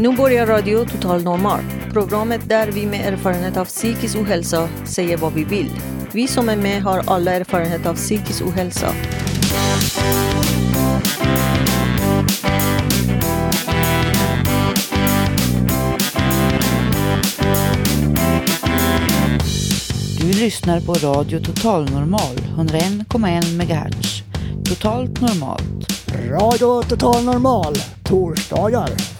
Nu börjar Radio Total Normal. Programmet där vi med erfarenhet av psykisk ohälsa säger vad vi vill. Vi som är med har alla erfarenhet av psykisk ohälsa. Du lyssnar på Radio Total Normal 101,1 MHz. Totalt normalt. Radio Total Normal, torsdagar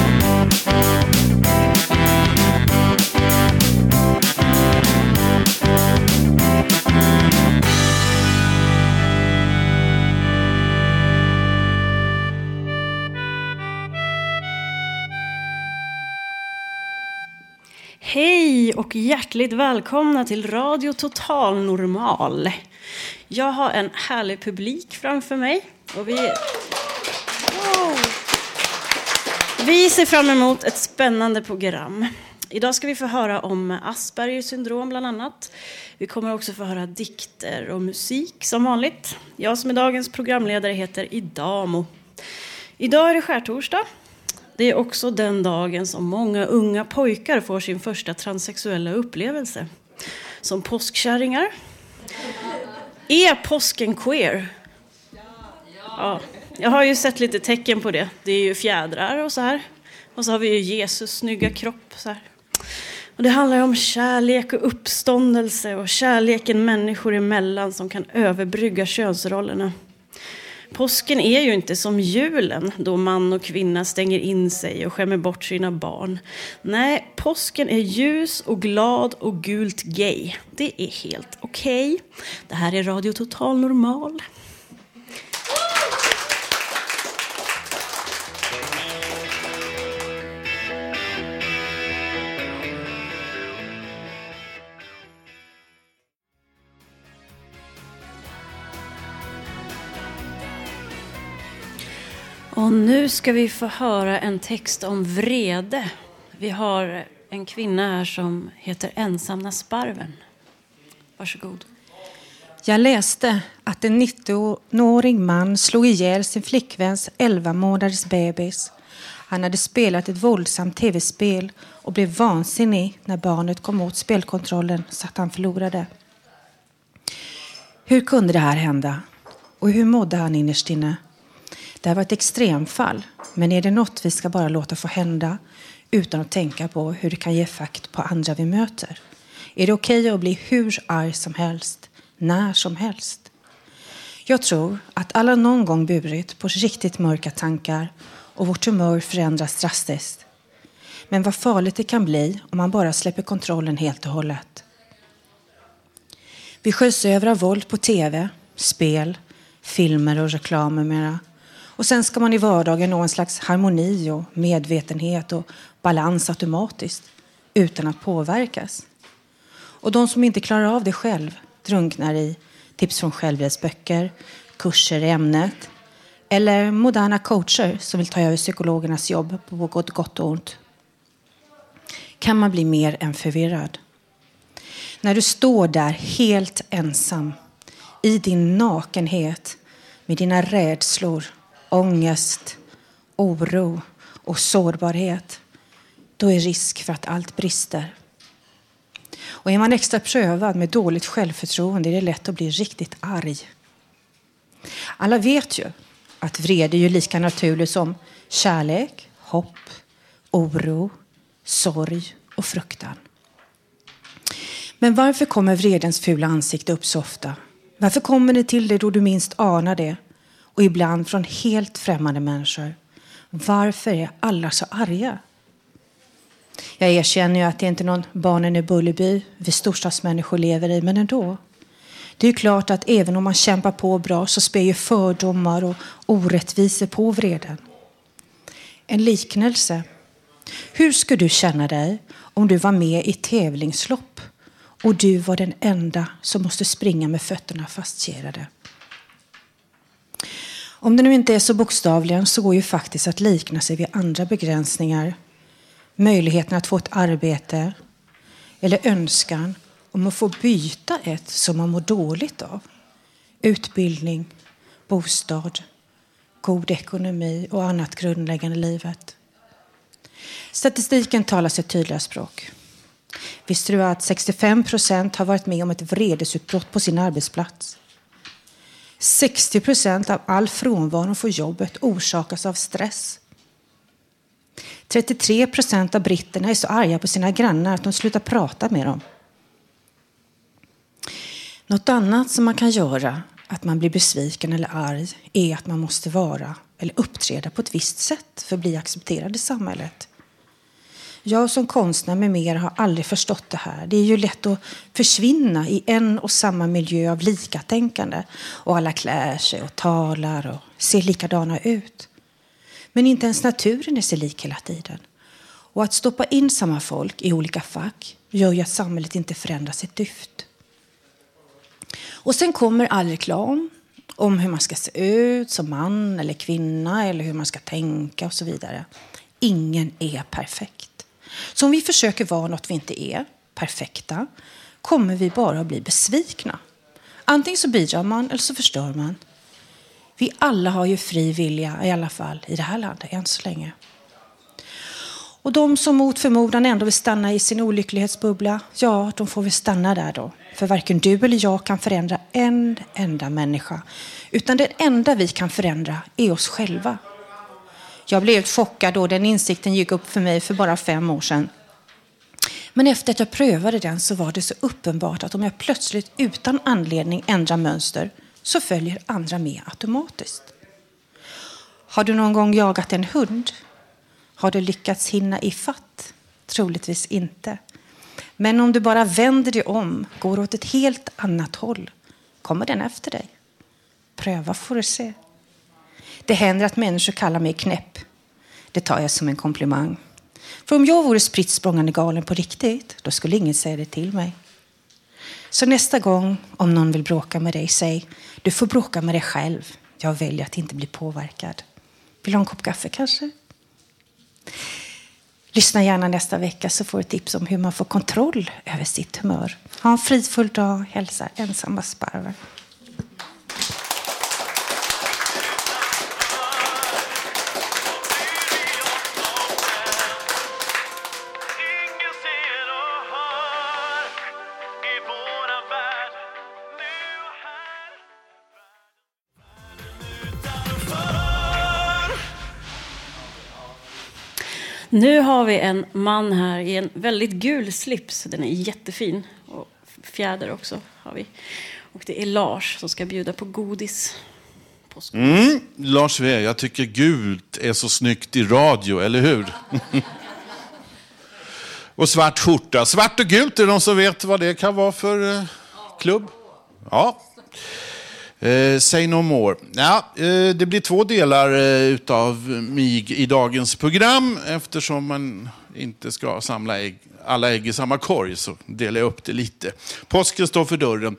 Och hjärtligt välkomna till Radio Total Normal. Jag har en härlig publik framför mig. Och vi... Wow. vi ser fram emot ett spännande program. Idag ska vi få höra om Aspergers syndrom bland annat. Vi kommer också få höra dikter och musik som vanligt. Jag som är dagens programledare heter Idamo. Idag är det skärtorsdag det är också den dagen som många unga pojkar får sin första transsexuella upplevelse. Som påskkärringar. Är påsken queer? Ja, jag har ju sett lite tecken på det. Det är ju fjädrar och så här. Och så har vi ju Jesus snygga kropp så här. Och det handlar om kärlek och uppståndelse och kärleken människor emellan som kan överbrygga könsrollerna. Påsken är ju inte som julen då man och kvinna stänger in sig och skämmer bort sina barn. Nej, påsken är ljus och glad och gult gay. Det är helt okej. Okay. Det här är Radio Total Normal. Och nu ska vi få höra en text om vrede. Vi har en kvinna här som heter Ensamma sparven. Varsågod. Jag läste att en 19-årig man slog ihjäl sin flickväns 11 månaders bebis. Han hade spelat ett våldsamt tv-spel och blev vansinnig när barnet kom åt spelkontrollen så att han förlorade. Hur kunde det här hända? Och hur mådde han innerst inne? Det här var ett extremfall, men är det något vi ska bara låta få hända utan att tänka på hur det kan ge effekt på andra vi möter? Är det okej okay att bli hur arg som helst, när som helst? Jag tror att alla någon gång burit på riktigt mörka tankar och vårt humör förändras drastiskt. Men vad farligt det kan bli om man bara släpper kontrollen helt och hållet. Vi sköljs över av våld på tv, spel, filmer och reklam med mera. Och sen ska man i vardagen nå en slags harmoni och medvetenhet och balans automatiskt utan att påverkas. Och de som inte klarar av det själv drunknar i tips från självhjälpsböcker, kurser i ämnet eller moderna coacher som vill ta över psykologernas jobb på gott och ont. Kan man bli mer än förvirrad? När du står där helt ensam i din nakenhet med dina rädslor ångest, oro och sårbarhet, då är risk för att allt brister. Och är man extra prövad med dåligt självförtroende är det lätt att bli riktigt arg. Alla vet ju att vrede är lika naturlig som kärlek, hopp, oro, sorg och fruktan. Men varför kommer vredens fula ansikte upp så ofta? Varför kommer det till dig då du minst anar det? Och ibland från helt främmande människor. Varför är alla så arga? Jag erkänner ju att det inte är någon barnen i Bullerby vi storstadsmänniskor lever i, men ändå. Det är klart att även om man kämpar på bra så spär ju fördomar och orättvisor på vreden. En liknelse. Hur skulle du känna dig om du var med i tävlingslopp och du var den enda som måste springa med fötterna fastkedjade? Om det nu inte är så bokstavligen så går ju faktiskt att likna sig vid andra begränsningar. möjligheten att få ett arbete eller önskan om att få byta ett som man mår dåligt av. Utbildning, bostad, god ekonomi och annat grundläggande i livet. Statistiken talar sitt tydliga språk. Visste du att 65 procent har varit med om ett vredesutbrott på sin arbetsplats? 60 procent av all frånvaro från jobbet orsakas av stress. 33 procent av britterna är så arga på sina grannar att de slutar prata med dem. Något annat som man kan göra, att man blir besviken eller arg, är att man måste vara eller uppträda på ett visst sätt för att bli accepterad i samhället. Jag som konstnär med mer har aldrig förstått det här. Det är ju lätt att försvinna i en och samma miljö av likatänkande. Och alla klär sig och talar och ser likadana ut. Men inte ens naturen är sig lik hela tiden. Och att stoppa in samma folk i olika fack gör ju att samhället inte förändrar sitt dyft. Och sen kommer all reklam om hur man ska se ut som man eller kvinna eller hur man ska tänka och så vidare. Ingen är perfekt. Så om vi försöker vara något vi inte är, perfekta, kommer vi bara att bli besvikna. Antingen så bidrar man eller så förstör man. Vi alla har ju fri vilja, i alla fall i det här landet, än så länge. Och de som mot förmodan ändå vill stanna i sin olycklighetsbubbla, ja, de får väl stanna där då. För varken du eller jag kan förändra en enda människa. Utan det enda vi kan förändra är oss själva. Jag blev chockad då den insikten gick upp för mig för bara fem år sedan. Men efter att jag prövade den så var det så uppenbart att om jag plötsligt utan anledning ändrar mönster så följer andra med automatiskt. Har du någon gång jagat en hund? Har du lyckats hinna i fatt? Troligtvis inte. Men om du bara vänder dig om, går åt ett helt annat håll, kommer den efter dig. Pröva får du se. Det händer att människor kallar mig knäpp. Det tar jag som en komplimang. För om jag vore spritt språngande galen på riktigt, då skulle ingen säga det till mig. Så nästa gång om någon vill bråka med dig, säg du får bråka med dig själv. Jag väljer att inte bli påverkad. Vill du ha en kopp kaffe kanske? Lyssna gärna nästa vecka så får du tips om hur man får kontroll över sitt humör. Ha en fridfull dag. Hälsa ensamma sparvar. Nu har vi en man här i en väldigt gul slips. Den är jättefin. Och fjäder också har vi. Och det är Lars som ska bjuda på godis. Mm, Lars V, jag tycker gult är så snyggt i radio, eller hur? och svart skjorta. Svart och gult, är det någon som vet vad det kan vara för eh, klubb? Ja. Eh, say no more. Ja, eh, det blir två delar eh, utav mig i dagens program. Eftersom man inte ska samla ägg, alla ägg i samma korg så delar jag upp det lite. Påsken står för dörren.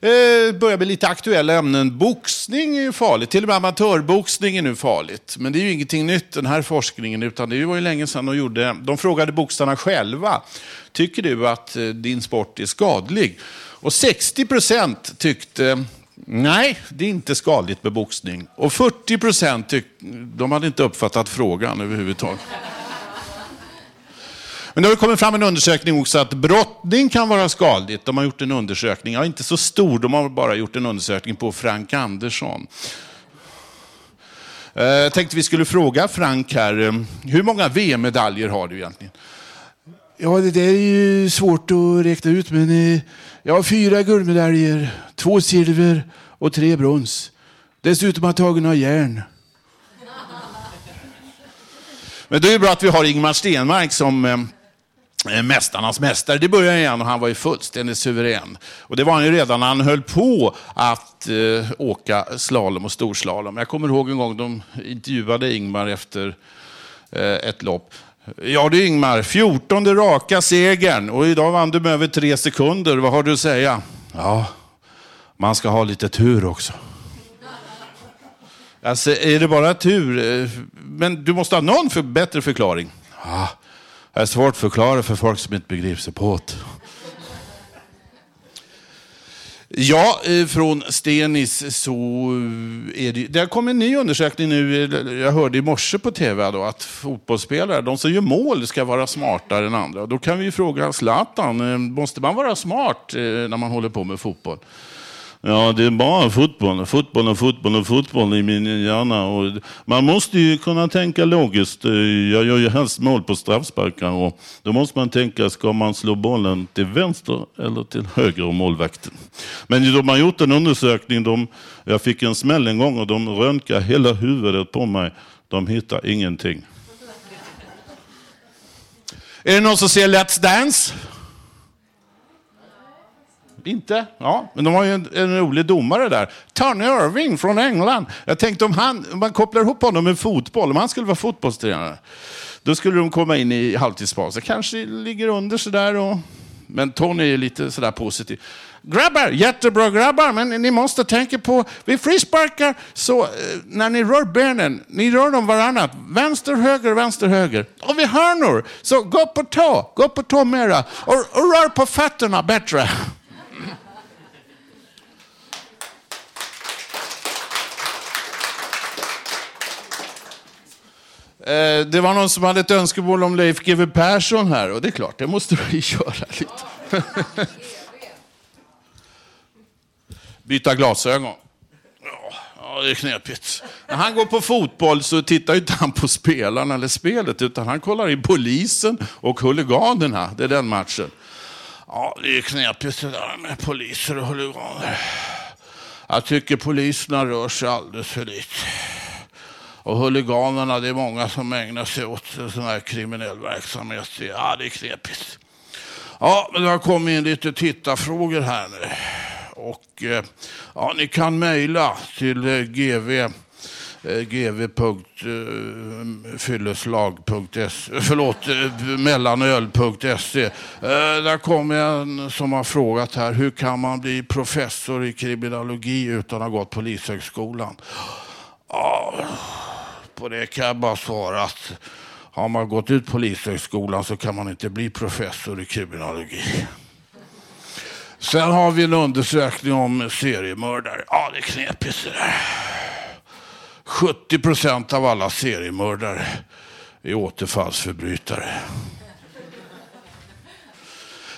Eh, börjar med lite aktuella ämnen. Boxning är ju farligt. Till och med amatörboxning är nu farligt. Men det är ju ingenting nytt den här forskningen. Utan det var ju länge sedan de gjorde. De frågade boxarna själva. Tycker du att eh, din sport är skadlig? Och 60 procent tyckte Nej, det är inte skadligt med boxning. Och 40 procent de hade inte uppfattat frågan överhuvudtaget. Men det har kommit fram en undersökning också att brottning kan vara skadligt. De har gjort en undersökning, ja, inte så stor, de har bara gjort en undersökning på Frank Andersson. Eh, jag tänkte vi skulle fråga Frank här, eh, hur många VM-medaljer har du egentligen? Ja, det där är ju svårt att räkna ut, men eh, jag har fyra guldmedaljer, två silver och tre brons. Dessutom har jag tagit några järn. Men det är bra att vi har Ingmar Stenmark som eh, eh mästarnas mästare. Det började igen och han var ju fullständigt suverän. Och det var han ju redan när han höll på att eh, åka slalom och storslalom. Jag kommer ihåg en gång de intervjuade Ingmar efter eh, ett lopp. Ja du Ingmar, 14 raka segern och idag vann du med över tre sekunder. Vad har du att säga? Ja, man ska ha lite tur också. Alltså, är det bara tur? Men du måste ha någon för bättre förklaring. Ja, Det är svårt att förklara för folk som inte begriper sig på det. Ja, eh, från Stenis så eh, är det... Det har kommit en ny undersökning nu. Eh, jag hörde i morse på tv då, att fotbollsspelare, de som gör mål, ska vara smartare än andra. Då kan vi ju fråga Zlatan, måste man vara smart när man håller på med fotboll? Ja, det är bara fotboll. Fotboll och fotboll och fotboll i min hjärna. Och man måste ju kunna tänka logiskt. Jag gör ju helst mål på straffsparkar. Och då måste man tänka, ska man slå bollen till vänster eller till höger om målvakten? Men de har gjort en undersökning. De, jag fick en smäll en gång och de röntgade hela huvudet på mig. De hittar ingenting. Är det någon som ser Let's Dance? Inte? Ja, men de har ju en, en rolig domare där. Tony Irving från England. Jag tänkte om han, om man kopplar ihop honom med fotboll, om han skulle vara fotbollstränare, då skulle de komma in i halvtidspausen. Kanske ligger under sådär och... Men Tony är lite sådär positiv. Grabbar, jättebra grabbar, men ni måste tänka på, vid frisparkar, så eh, när ni rör benen, ni rör dem varannat. Vänster, höger, vänster, höger. Och vid hörnor, så gå på tå, gå på tå mera. Och, och rör på fötterna bättre. Eh, det var någon som hade ett önskemål om Leif GW Persson här och det är klart, det måste vi göra lite. Byta glasögon. Ja, Ja, det är knepigt. När han går på fotboll så tittar ju inte han på spelarna eller spelet, utan han kollar in polisen och huliganerna. Det är den matchen. Ja, det är knepigt det där med poliser och huliganer. Jag tycker poliserna rör sig alldeles för lite. Och huliganerna, det är många som ägnar sig åt sån här kriminell verksamhet. Ja, det är knepigt. Ja, men det har kommit in lite tittarfrågor här nu. Och eh, ja, ni kan mejla till eh, gv eh, gv.fylleslag.se, förlåt, mellanöl.se. Där kommer en som har frågat här, hur kan man bli professor i kriminologi utan att ha gått polishögskolan? På det kan jag bara svara att har man gått ut polishögskolan så kan man inte bli professor i kriminologi. Sen har vi en undersökning om seriemördare. Ja, det är knepigt det där. 70 procent av alla seriemördare är återfallsförbrytare.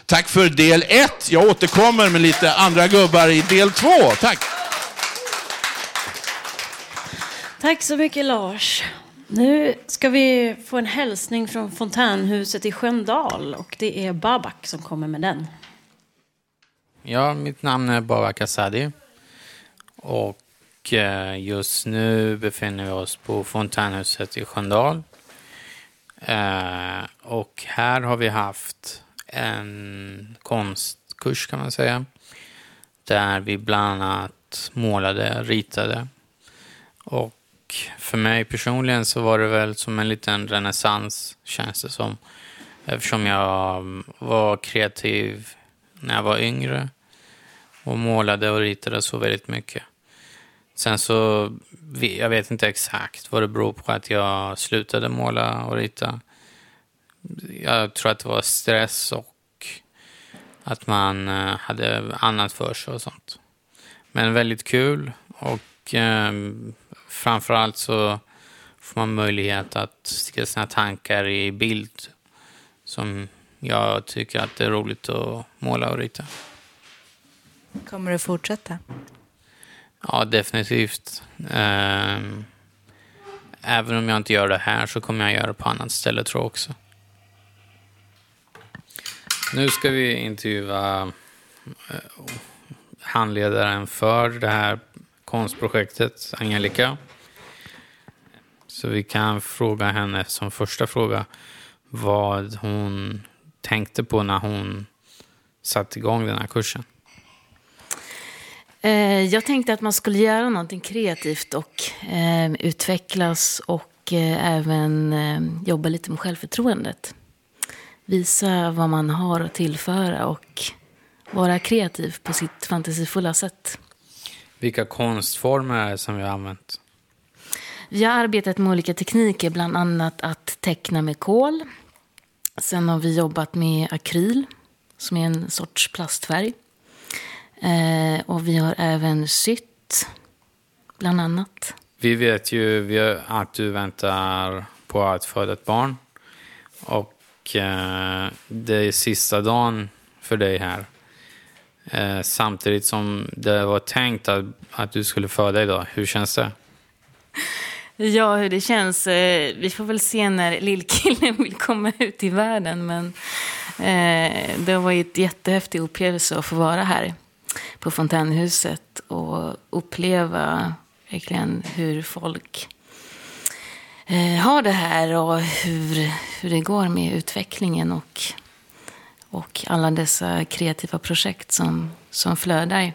Tack för del ett. Jag återkommer med lite andra gubbar i del två. Tack. Tack så mycket Lars. Nu ska vi få en hälsning från fontänhuset i Sköndal och det är Babak som kommer med den. Ja, mitt namn är Babak Asadi. Och eh, just nu befinner vi oss på fontänhuset i Sköndal. Eh, och här har vi haft en konstkurs kan man säga. Där vi bland annat målade, ritade. Och för mig personligen så var det väl som en liten renässans känns det som. Eftersom jag var kreativ när jag var yngre och målade och ritade så väldigt mycket. Sen så, jag vet inte exakt vad det beror på att jag slutade måla och rita. Jag tror att det var stress och att man eh, hade annat för sig och sånt. Men väldigt kul och eh, framförallt så får man möjlighet att skriva sina tankar i bild som jag tycker att det är roligt att måla och rita. Kommer du fortsätta? Ja, definitivt. Ehm, även om jag inte gör det här så kommer jag göra det på annat ställe tror jag också. Nu ska vi intervjua eh, handledaren för det här konstprojektet, Angelica. Så vi kan fråga henne som första fråga vad hon tänkte på när hon satte igång den här kursen. Eh, jag tänkte att man skulle göra någonting kreativt och eh, utvecklas och eh, även eh, jobba lite med självförtroendet. Visa vad man har att tillföra och vara kreativ på sitt fantasifulla sätt. Vilka konstformer är det som vi har använt? Vi har arbetat med olika tekniker, bland annat att teckna med kol, Sen har vi jobbat med akryl, som är en sorts plastfärg. Eh, och vi har även sytt, bland annat. Vi vet ju att du väntar på att föda ett barn. Och eh, det är sista dagen för dig här. Eh, samtidigt som det var tänkt att, att du skulle föda idag. Hur känns det? Ja, hur det känns. eh, Vi får väl se när lillkillen vill komma ut i världen. Men eh, det har varit jättehäftig upplevelse att få vara här på fontänhuset och uppleva verkligen hur folk eh, har det här och hur, hur det går med utvecklingen och, och alla dessa kreativa projekt som, som flödar.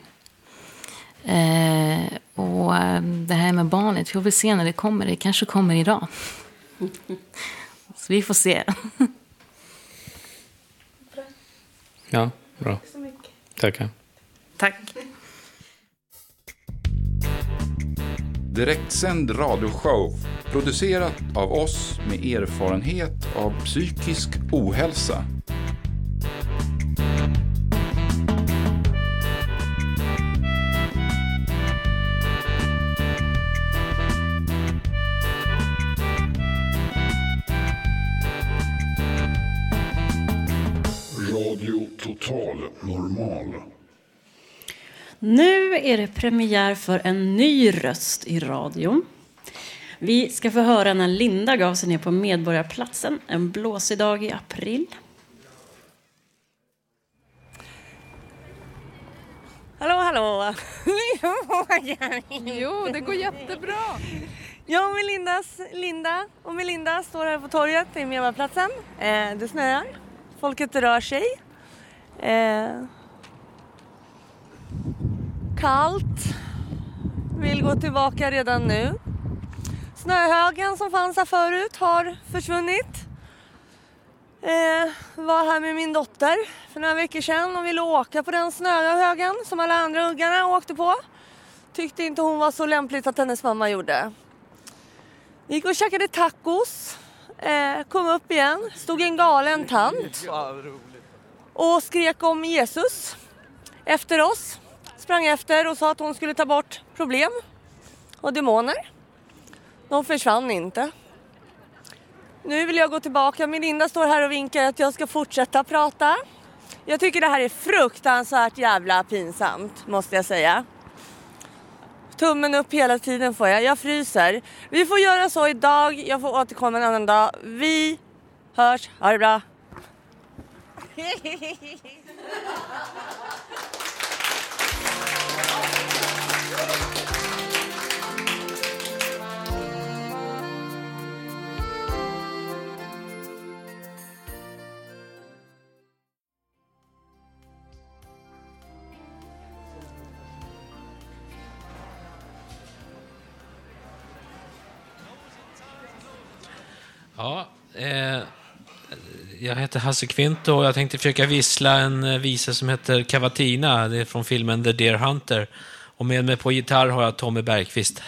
Eh, och eh, det här med barnet, vi får väl se när det kommer. Det kanske kommer idag. Så vi får se. Ja, bra. Tackar. Tack. Direktsänd radioshow producerat av oss med erfarenhet av psykisk ohälsa. Total Normal. Nu är det premiär för en ny röst i radion. Vi ska få höra när Linda gav sig ner på Medborgarplatsen en blåsig dag i april. Hallå, hallå! jo, det går jättebra. Jag och Melindas, Linda och Melinda står här på torget i Medborgarplatsen. Eh, det snöar, folket rör sig. Eh, kallt, vill gå tillbaka redan nu. Snöhögen som fanns här förut har försvunnit. Eh, var här med min dotter för några veckor sedan och ville åka på den snöhögen som alla andra uggarna åkte på. Tyckte inte hon var så lämpligt att hennes mamma gjorde. Gick och käkade tacos, eh, kom upp igen, stod en galen tant och skrek om Jesus efter oss. Sprang efter och sa att hon skulle ta bort problem och demoner. De försvann inte. Nu vill jag gå tillbaka. Melinda står här och vinkar att jag ska fortsätta prata. Jag tycker det här är fruktansvärt jävla pinsamt, måste jag säga. Tummen upp hela tiden får jag. Jag fryser. Vi får göra så idag. Jag får återkomma en annan dag. Vi hörs. Ha det bra. 好呃 jag heter Hasse Kvinto och jag tänkte försöka vissla en eh, visa som heter Cavatina. Det är från filmen The Deer Hunter. Och med mig på gitarr har jag Tommy Bergqvist.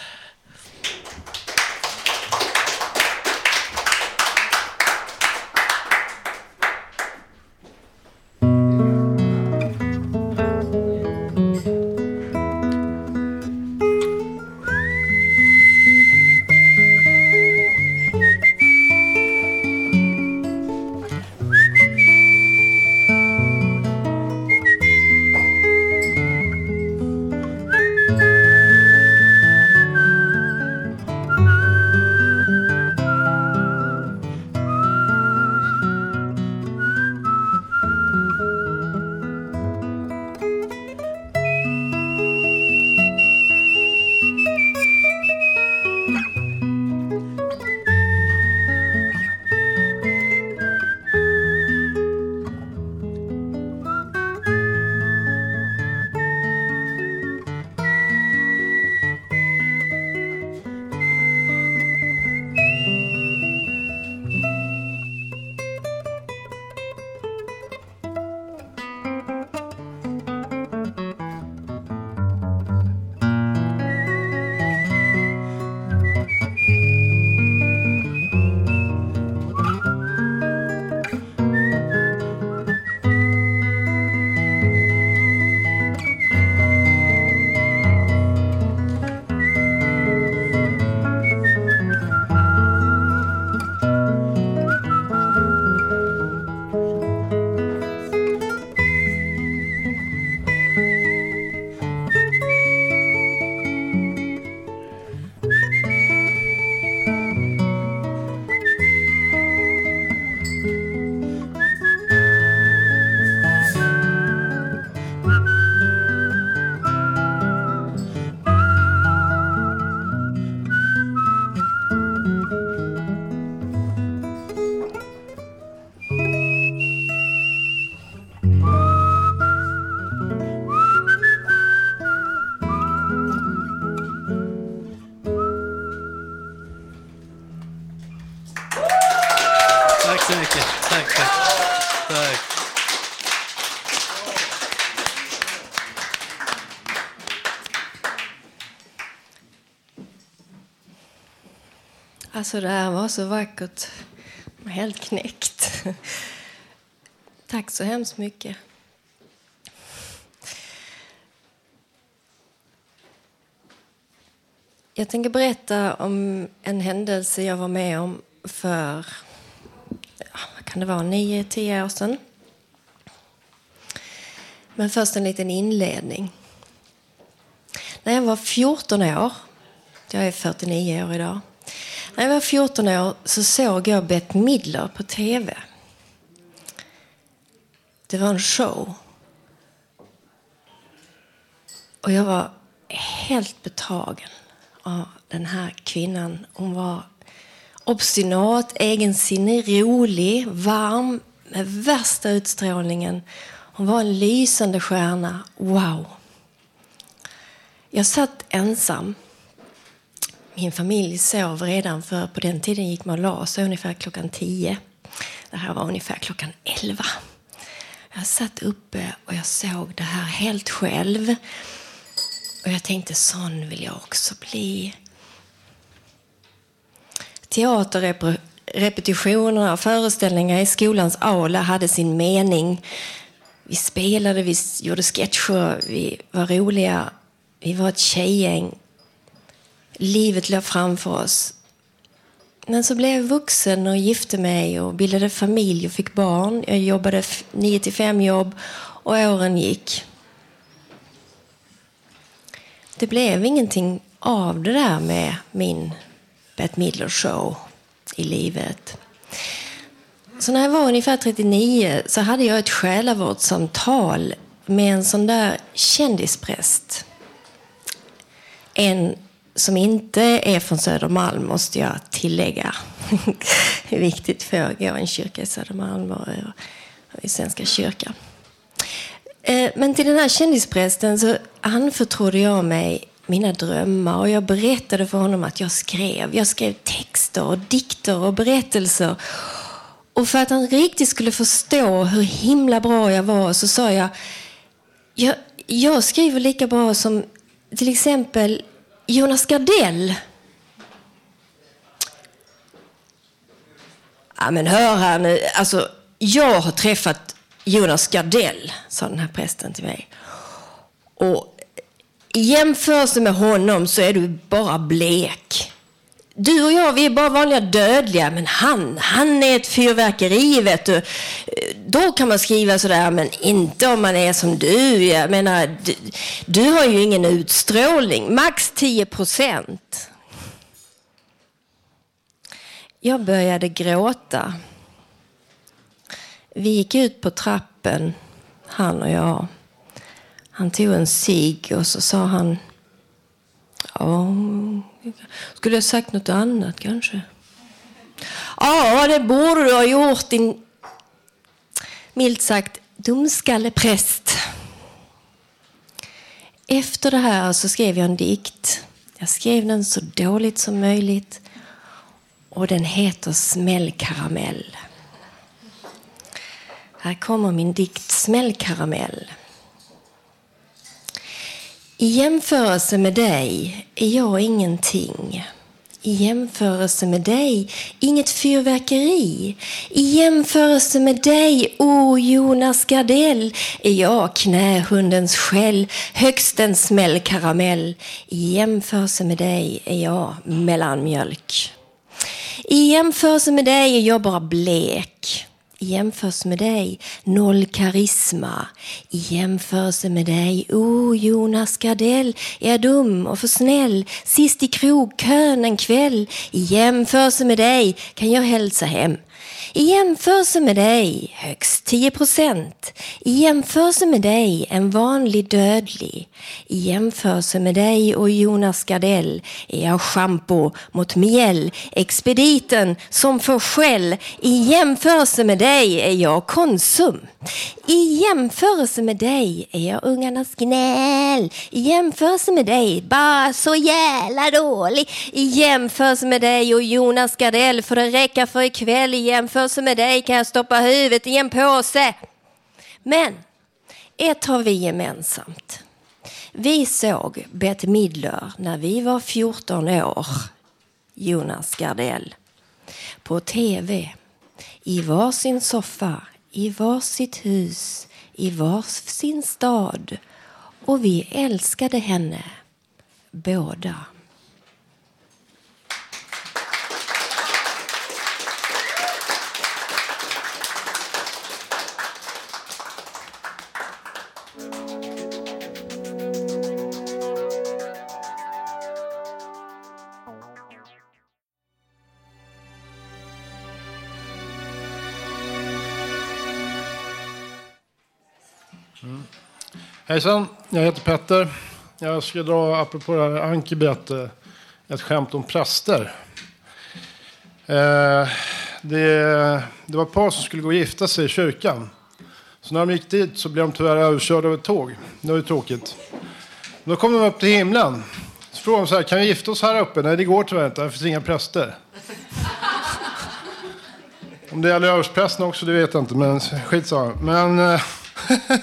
Alltså det här var så vackert. Jag var helt knäckt. Tack så hemskt mycket. Jag tänker berätta om en händelse jag var med om för, vad kan det vara, nio, tio år sedan. Men först en liten inledning. När jag var 14 år, jag är 49 år idag. När jag var 14 år så såg jag Bette Midler på tv. Det var en show. Och jag var helt betagen av den här kvinnan. Hon var obstinat, egensinnig, rolig, varm, med värsta utstrålningen. Hon var en lysande stjärna. Wow! Jag satt ensam. Min familj sov redan, för på den tiden gick man och la sig ungefär klockan tio. Det här var ungefär klockan elva. Jag satt uppe och jag såg det här helt själv. Och jag tänkte, sån vill jag också bli. Teaterrepetitioner och föreställningar i skolans aula hade sin mening. Vi spelade, vi gjorde sketcher, vi var roliga. Vi var ett tjejgäng. Livet låg framför oss. Men så blev jag vuxen och gifte mig och bildade familj och fick barn. Jag jobbade 9 till 5 jobb och åren gick. Det blev ingenting av det där med min Bette Midler show i livet. Så när jag var ungefär 39 så hade jag ett själavårdssamtal med en sån där kändispräst. En som inte är från Södermalm, måste jag tillägga. det är viktigt, för jag går i en kyrka i Södermalm och i Svenska kyrkan. Eh, men till den här kändisprästen så anförtrodde jag mig mina drömmar och jag berättade för honom att jag skrev. Jag skrev texter och dikter och berättelser. Och för att han riktigt skulle förstå hur himla bra jag var så sa jag, jag, jag skriver lika bra som till exempel Jonas Gardell. Ja, men hör här nu, alltså jag har träffat Jonas Gardell, sa den här prästen till mig. Och i jämförelse med honom så är du bara blek. Du och jag, vi är bara vanliga dödliga, men han, han är ett fyrverkeri, vet du. Då kan man skriva sådär, men inte om man är som du. Jag menar, du, du har ju ingen utstrålning, max 10 procent. Jag började gråta. Vi gick ut på trappen, han och jag. Han tog en cigg och så sa han... Ja, skulle jag sagt något annat kanske? Ja, det borde du ha gjort din... Milt sagt, dumskallepräst. Efter det här så skrev jag en dikt. Jag skrev den så dåligt som möjligt. Och den heter Smällkaramell. Här kommer min dikt Smällkaramell. I jämförelse med dig är jag ingenting. I jämförelse med dig, inget fyrverkeri. I jämförelse med dig, o oh Jonas Gardell, är jag knähundens skäll, högst en smällkaramell. I jämförelse med dig är jag mellanmjölk. I jämförelse med dig är jag bara blek. I jämförelse med dig, noll karisma. I jämförelse med dig, o oh, Jonas Gardell, är jag dum och för snäll. Sist i krogkön en kväll. I jämförelse med dig kan jag hälsa hem. I jämförelse med dig, högst 10 procent. I jämförelse med dig, en vanlig dödlig. I jämförelse med dig och Jonas Gardell är jag schampo mot mjäll. Expediten som får skäll. I jämförelse med dig är jag Konsum. I jämförelse med dig är jag ungarnas gnäll. I jämförelse med dig, bara så jävla dålig. I jämförelse med dig och Jonas Gardell får det räcka för ikväll. I jämförelse jämförelse med dig kan jag stoppa huvudet i en påse. Men ett har vi gemensamt. Vi såg Bette Midler när vi var 14 år, Jonas Gardell, på tv i varsin soffa, i varsitt hus, i varsin stad. Och vi älskade henne, båda. Hejsan, jag heter Petter. Jag ska dra, apropå det här Anki berättade, ett skämt om präster. Eh, det, det var ett par som skulle gå och gifta sig i kyrkan. Så när de gick dit så blev de tyvärr överkörda av ett tåg. Det var ju tråkigt. Då kom de upp till himlen. Så frågade de så här, kan vi gifta oss här uppe? Nej, det går tyvärr inte, det finns inga präster. Om det gäller överstprästen också, det vet jag inte, men skitsamma. Men... Eh,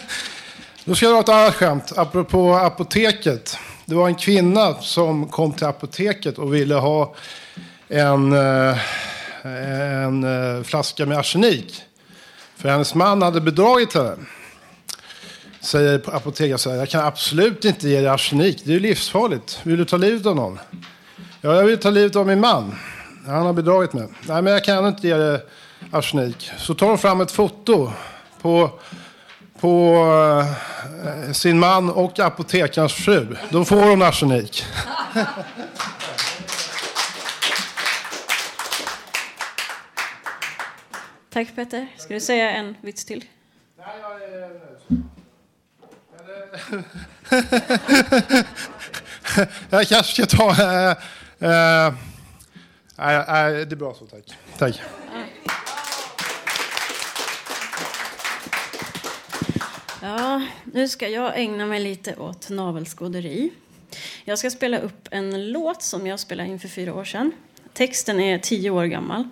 Då ska jag dra ett annat skämt, apropå apoteket. Det var en kvinna som kom till apoteket och ville ha en, eh, en eh, flaska med arsenik. För hennes man hade bedragit henne. Säger apotekaren så här, jag kan absolut inte ge dig arsenik, det är ju livsfarligt. Vill du ta livet av någon? Ja, jag vill ta livet av min man. Han har bedragit mig. Nej, men jag kan inte ge dig arsenik. Så tar hon fram ett foto på på eh, sin man och apotekarens fru. Då får hon arsenik. Tack Petter. Ska du säga en vits till? jag kanske ska ta... Eh, eh, nej, det är bra så, tack. Tack. Ja, nu ska jag ägna mig lite åt navelskåderi. Jag ska spela upp en låt som jag spelade in för fyra år sedan. Texten är tio år gammal.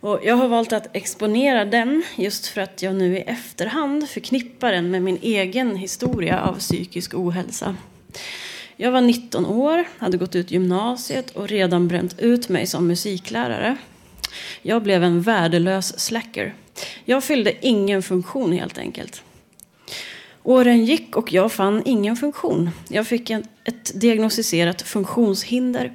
Och jag har valt att exponera den just för att jag nu i efterhand förknippar den med min egen historia av psykisk ohälsa. Jag var 19 år, hade gått ut gymnasiet och redan bränt ut mig som musiklärare. Jag blev en värdelös slacker. Jag fyllde ingen funktion helt enkelt. Åren gick och jag fann ingen funktion. Jag fick en, ett diagnostiserat funktionshinder.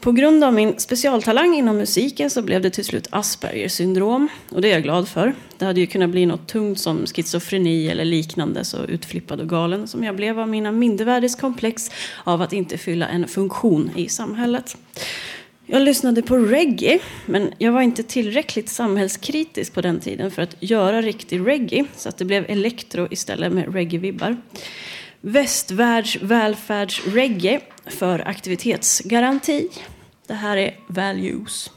På grund av min specialtalang inom musiken så blev det till slut Aspergers syndrom. Och det är jag glad för. Det hade ju kunnat bli något tungt som schizofreni eller liknande, så utflippad och galen som jag blev av mina mindervärdeskomplex av att inte fylla en funktion i samhället. Jag lyssnade på reggae, men jag var inte tillräckligt samhällskritisk på den tiden för att göra riktig reggae, så att det blev elektro istället med reggae-vibbar. Västvärlds välfärdsreggae för aktivitetsgaranti. Det här är Values.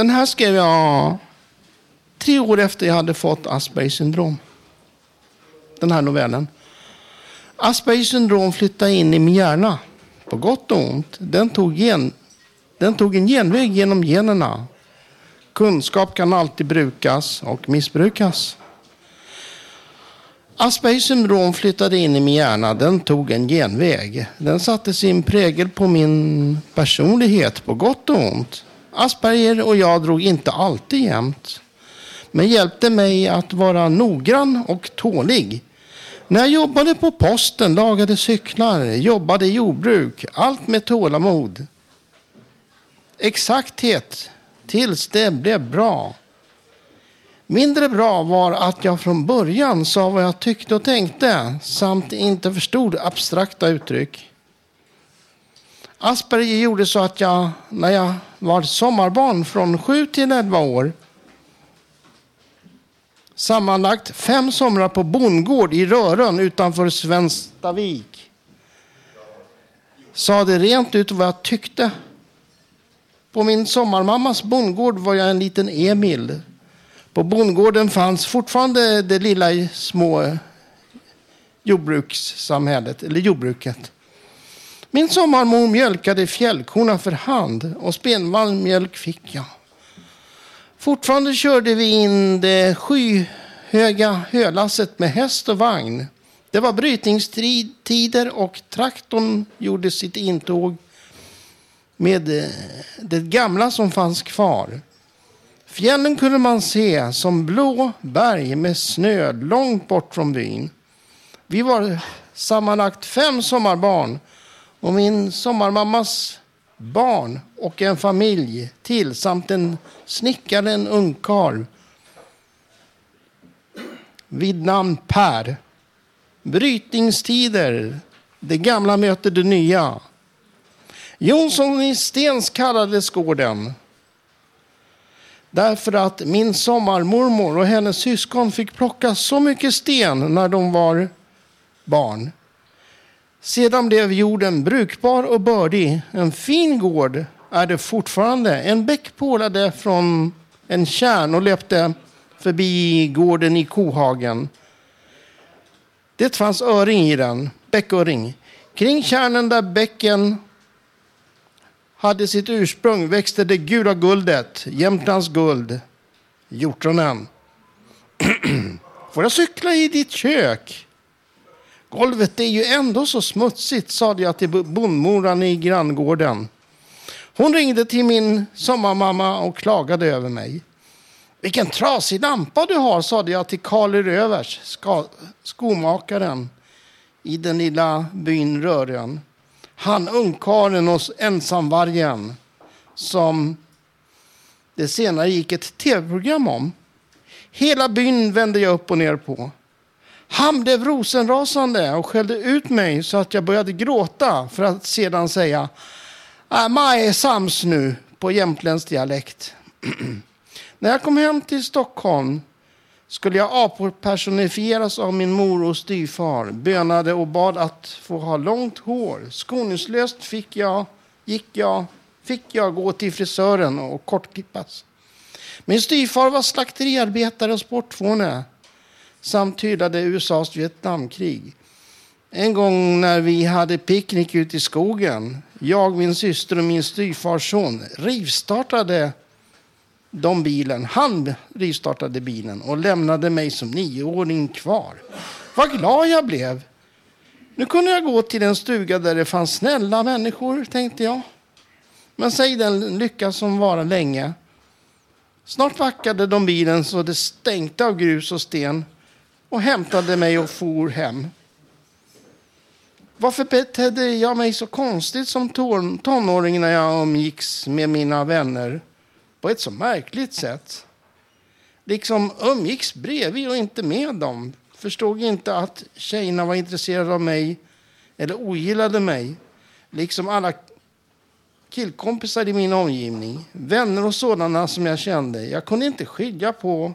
Den här skrev jag tre år efter jag hade fått Aspergers syndrom. Den här novellen. Aspergers syndrom flyttade in i min hjärna. På gott och ont. Den tog, gen, den tog en genväg genom generna. Kunskap kan alltid brukas och missbrukas. Aspergers syndrom flyttade in i min hjärna. Den tog en genväg. Den satte sin prägel på min personlighet på gott och ont. Asperger och jag drog inte alltid jämnt. Men hjälpte mig att vara noggrann och tålig. När jag jobbade på posten, lagade cyklar, jobbade i jordbruk. Allt med tålamod. Exakthet tills det blev bra. Mindre bra var att jag från början sa vad jag tyckte och tänkte samt inte förstod abstrakta uttryck. Asperger gjorde så att jag, när jag var sommarbarn från 7 till 11 år, sammanlagt fem somrar på bondgård i Rörön utanför Svenstavik, sa det rent ut vad jag tyckte. På min sommarmammas bondgård var jag en liten Emil på bondgården fanns fortfarande det lilla små jordbrukssamhället, eller jordbruket. Min sommarmor mjölkade fjällkorna för hand och spenvallmjölk fick jag. Fortfarande körde vi in det skyhöga hölasset med häst och vagn. Det var brytningstider och traktorn gjorde sitt intåg med eh, det gamla som fanns kvar. Fjällen kunde man se som blå berg med snö långt bort från byn. Vi var sammanlagt fem sommarbarn och min sommarmammas barn och en familj till samt en snickare, en ungkarl vid namn Per. Brytningstider, det gamla möter det nya. Jonsson i Stens kallades gården. Därför att min sommarmormor och hennes syskon fick plocka så mycket sten när de var barn. Sedan blev jorden brukbar och bördig. En fin gård är det fortfarande. En bäck pålade från en kärn och löpte förbi gården i kohagen. Det fanns öring i den, bäcköring. Kring kärnen där bäcken hade sitt ursprung växte det gula guldet, Jämtlands guld, hjortronen. Får jag cykla i ditt kök? Golvet är ju ändå så smutsigt, sade jag till bondmoran i granngården. Hon ringde till min sommarmamma och klagade över mig. Vilken trasig lampa du har, sade jag till Karl Rövers, ska, skomakaren i den lilla byn Rörön. Han ungkaren och ensamvargen som det senare gick ett tv-program om. Hela byn vände jag upp och ner på. Han blev rosenrasande och skällde ut mig så att jag började gråta för att sedan säga äh, Maj är sams nu på jämtländsk dialekt. När jag kom hem till Stockholm skulle jag aporpersonifieras av min mor och styvfar, bönade och bad att få ha långt hår. Skoningslöst fick jag, gick jag, fick jag gå till frisören och kortklippas. Min styvfar var slakteriarbetare och sportfåne samt hyllade USAs Vietnamkrig. En gång när vi hade picknick ute i skogen, jag, min syster och min styvfars son, rivstartade de bilen. Han rivstartade bilen och lämnade mig som nioåring kvar. Vad glad jag blev. Nu kunde jag gå till en stuga där det fanns snälla människor, tänkte jag. Men säg den lycka som varar länge. Snart backade de bilen så det stänkte av grus och sten och hämtade mig och for hem. Varför betedde jag mig så konstigt som tonåring när jag umgicks med mina vänner? på ett så märkligt sätt. Liksom umgicks bredvid och inte med dem. Förstod inte att tjejerna var intresserade av mig eller ogillade mig. Liksom alla killkompisar i min omgivning. Vänner och sådana som jag kände. Jag kunde inte skilja på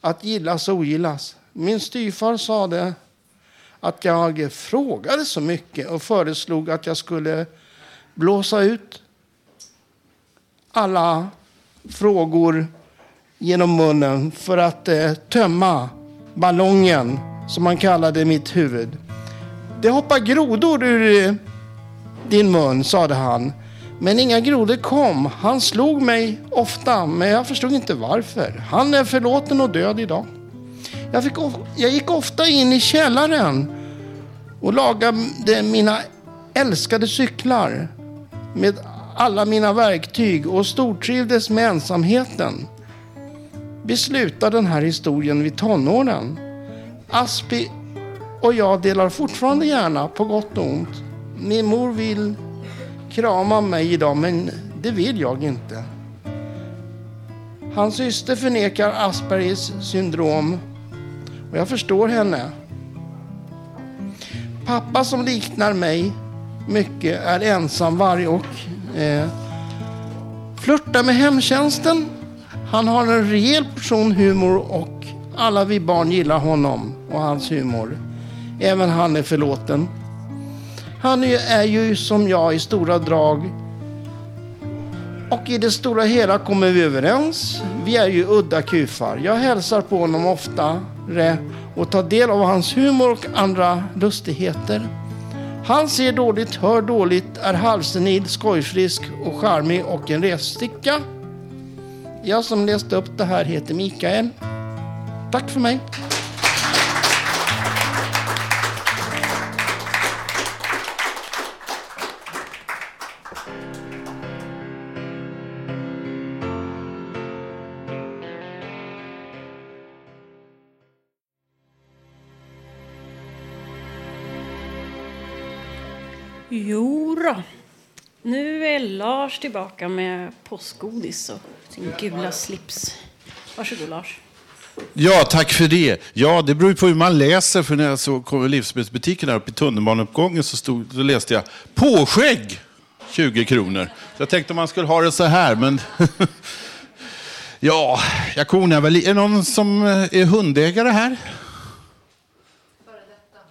att gillas och ogillas. Min styvfar sade att jag frågade så mycket och föreslog att jag skulle blåsa ut alla frågor genom munnen för att eh, tömma ballongen, som man kallade mitt huvud. Det hoppar grodor ur eh, din mun, sade han. Men inga grodor kom. Han slog mig ofta, men jag förstod inte varför. Han är förlåten och död idag. Jag, fick, jag gick ofta in i källaren och lagade mina älskade cyklar med alla mina verktyg och stortrivdes med ensamheten. Vi slutar den här historien vid tonåren. Aspi och jag delar fortfarande gärna på gott och ont. Min mor vill krama mig idag, men det vill jag inte. Hans syster förnekar Aspergers syndrom och jag förstår henne. Pappa som liknar mig mycket är ensamvarg och Eh, flörtar med hemtjänsten. Han har en rejäl portion humor och alla vi barn gillar honom och hans humor. Även han är förlåten. Han är ju som jag i stora drag. Och i det stora hela kommer vi överens. Vi är ju udda kufar. Jag hälsar på honom ofta och ta del av hans humor och andra lustigheter. Han ser dåligt, hör dåligt, är halvsenil, skojfrisk och charmig och en ressticka. Jag som läste upp det här heter Mikael. Tack för mig. Jo då. Nu är Lars tillbaka med påskgodis och sin gula slips. Varsågod Lars. Ja, tack för det. Ja, det beror ju på hur man läser. För när jag så kom i livsmedelsbutiken här uppe i tunnelbaneuppgången så, stod, så läste jag påskägg 20 kronor. Så jag tänkte om man skulle ha det så här, men Ja, jag konar väl. Är det någon som eh, är hundägare här?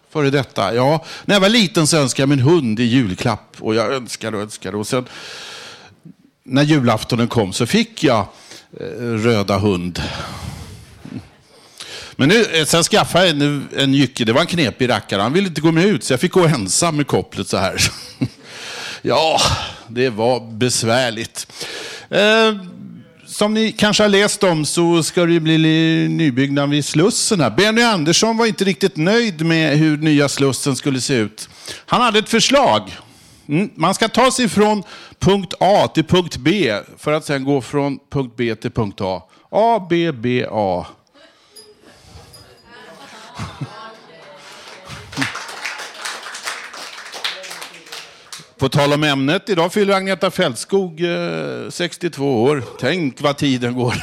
Före detta. Ja, när jag var liten så önskade jag min hund i julklapp. Och jag önskade och önskade. Och sen när julaftonen kom så fick jag eh, röda hund. Men nu, eh, sen skaffade jag en, en jycke. Det var en knepig rackare. Han ville inte gå med ut så jag fick gå ensam med kopplet så här. ja, det var besvärligt. Eh, som ni kanske har läst om så ska det bli nybyggnad vid Slussen. Här. Benny Andersson var inte riktigt nöjd med hur nya Slussen skulle se ut. Han hade ett förslag. Mm, man ska ta sig från punkt A till punkt B för att sen gå från punkt B till punkt A. A, B, B, A. På tal om ämnet, idag fyller Agneta Fältskog eh, 62 år. Tänk vad tiden går.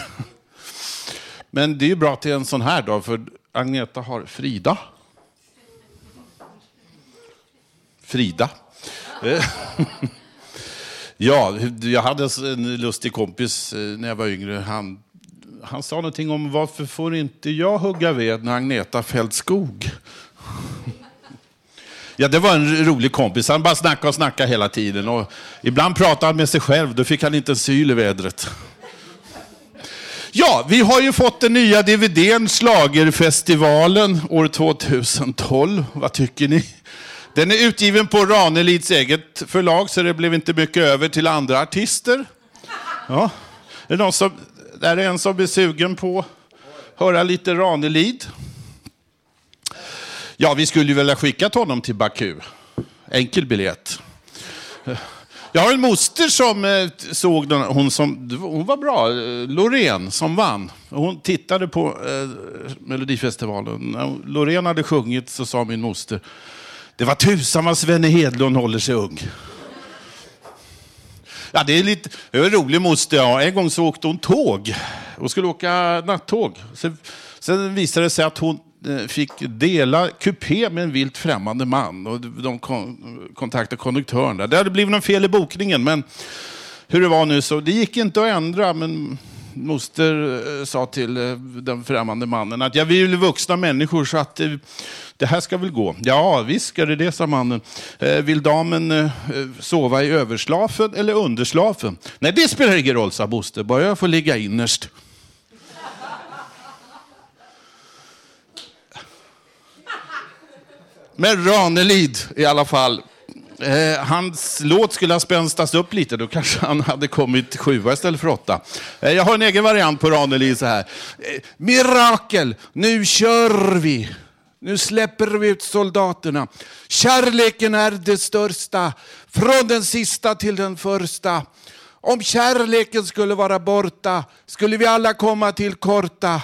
Men det är ju bra till en sån här dag, för Agneta har Frida. Frida. Eh, ja, jag hade en lustig kompis eh, när jag var yngre. Han, han sa någonting om varför får inte jag hugga ved när Agneta fällt skog? Ja, det var en rolig kompis. Han bara snackade och snackade hela tiden. Och ibland pratade han med sig själv. Då fick han inte en syl i vädret. Ja, vi har ju fått den nya DVDn Slagerfestivalen år 2012. Vad tycker ni? Den är utgiven på Ranelids eget förlag, så det blev inte mycket över till andra artister. Ja. Är det någon som, där är en som är sugen på att höra lite Ranelid? Ja, vi skulle ju vilja skicka honom till Baku. Enkel biljett. Jag har en moster som eh, såg den, hon, som, hon var bra, Loreen som vann. Hon tittade på eh, Melodifestivalen. När Loreen hade sjungit så sa min moster, det var tusan vad Svenne Hedlund håller sig ung. Ja, det är lite det är en rolig moster. Ja. En gång så åkte hon tåg Hon skulle åka nattåg. Sen, sen visade det sig att hon Eh, fick dela kupé med en vilt främmande man. Och de kon kontaktade konduktören. Där. Det hade blivit något fel i bokningen, men hur det var nu så det gick inte att ändra. Men moster eh, sa till eh, den främmande mannen att ja, vi är vuxna människor så att det här ska väl gå. Ja, visst ska det det, sa mannen. Vill damen sova i överslafen eller underslafen? Nej, det spelar ingen roll, sa moster. Bara jag får ligga innerst. Men Ranelid i alla fall. Eh, hans låt skulle ha spänstats upp lite, då kanske han hade kommit sjua istället för åtta. Eh, jag har en egen variant på Ranelid så här. Eh, mirakel, nu kör vi! Nu släpper vi ut soldaterna. Kärleken är det största, från den sista till den första. Om kärleken skulle vara borta skulle vi alla komma till korta.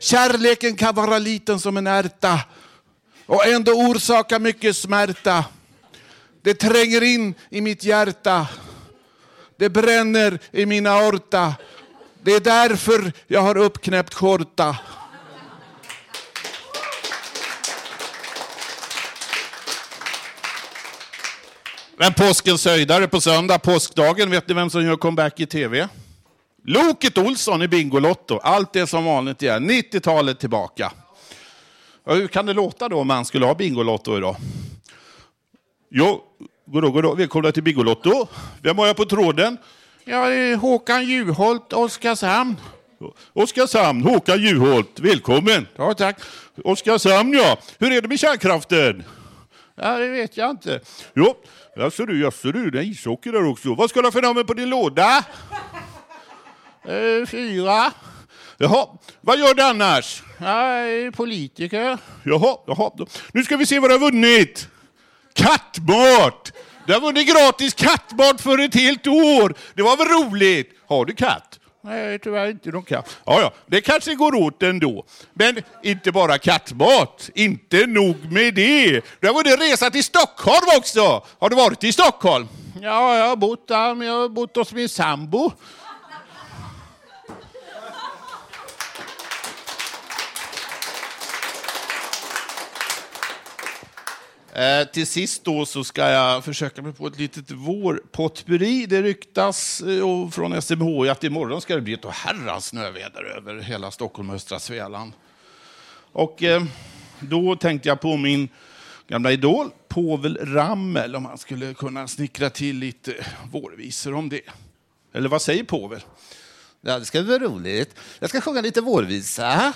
Kärleken kan vara liten som en ärta och ändå orsakar mycket smärta. Det tränger in i mitt hjärta. Det bränner i min aorta. Det är därför jag har uppknäppt skjorta. Men påskens höjdare på söndag, påskdagen, vet ni vem som gör comeback i tv? Loket Olsson i Bingolotto. Allt är som vanligt igen. 90-talet tillbaka. Hur kan det låta då om man skulle ha Bingolotto idag? Jo, goddag, goddag. Välkomna till Bingolotto. Vem har jag på tråden? Ja, det är Håkan Juholt, Oskarshamn. Oskarshamn, Håkan Juholt. Välkommen. Ja, tack. Oskarshamn, ja. Hur är det med kärnkraften? Ja, det vet jag inte. Jo, jaså du, jaså du, det är ishockey där också. Vad ska du ha för nummer på din låda? Eh, fyra. Jaha, vad gör du annars? Jag är politiker. Jaha, jaha. Nu ska vi se vad du har vunnit. Kattmat! Du har vunnit gratis kattmat för ett helt år. Det var väl roligt? Har du katt? Nej, tyvärr inte någon katt. Ja, ja, det kanske går åt ändå. Men inte bara kattmat. Inte nog med det. Du har vunnit resa till Stockholm också. Har du varit i Stockholm? Ja, jag har bott där, men jag har bott hos min sambo. Eh, till sist då så ska jag försöka mig på ett litet vårpotpurri. Det ryktas eh, från SMHI att imorgon ska det bli ett herrans snöväder över hela Stockholm och östra Svealand. Och eh, då tänkte jag på min gamla idol Povel Ramel om han skulle kunna snickra till lite vårvisor om det. Eller vad säger Povel? Ja, det ska bli roligt. Jag ska sjunga lite vårvisa.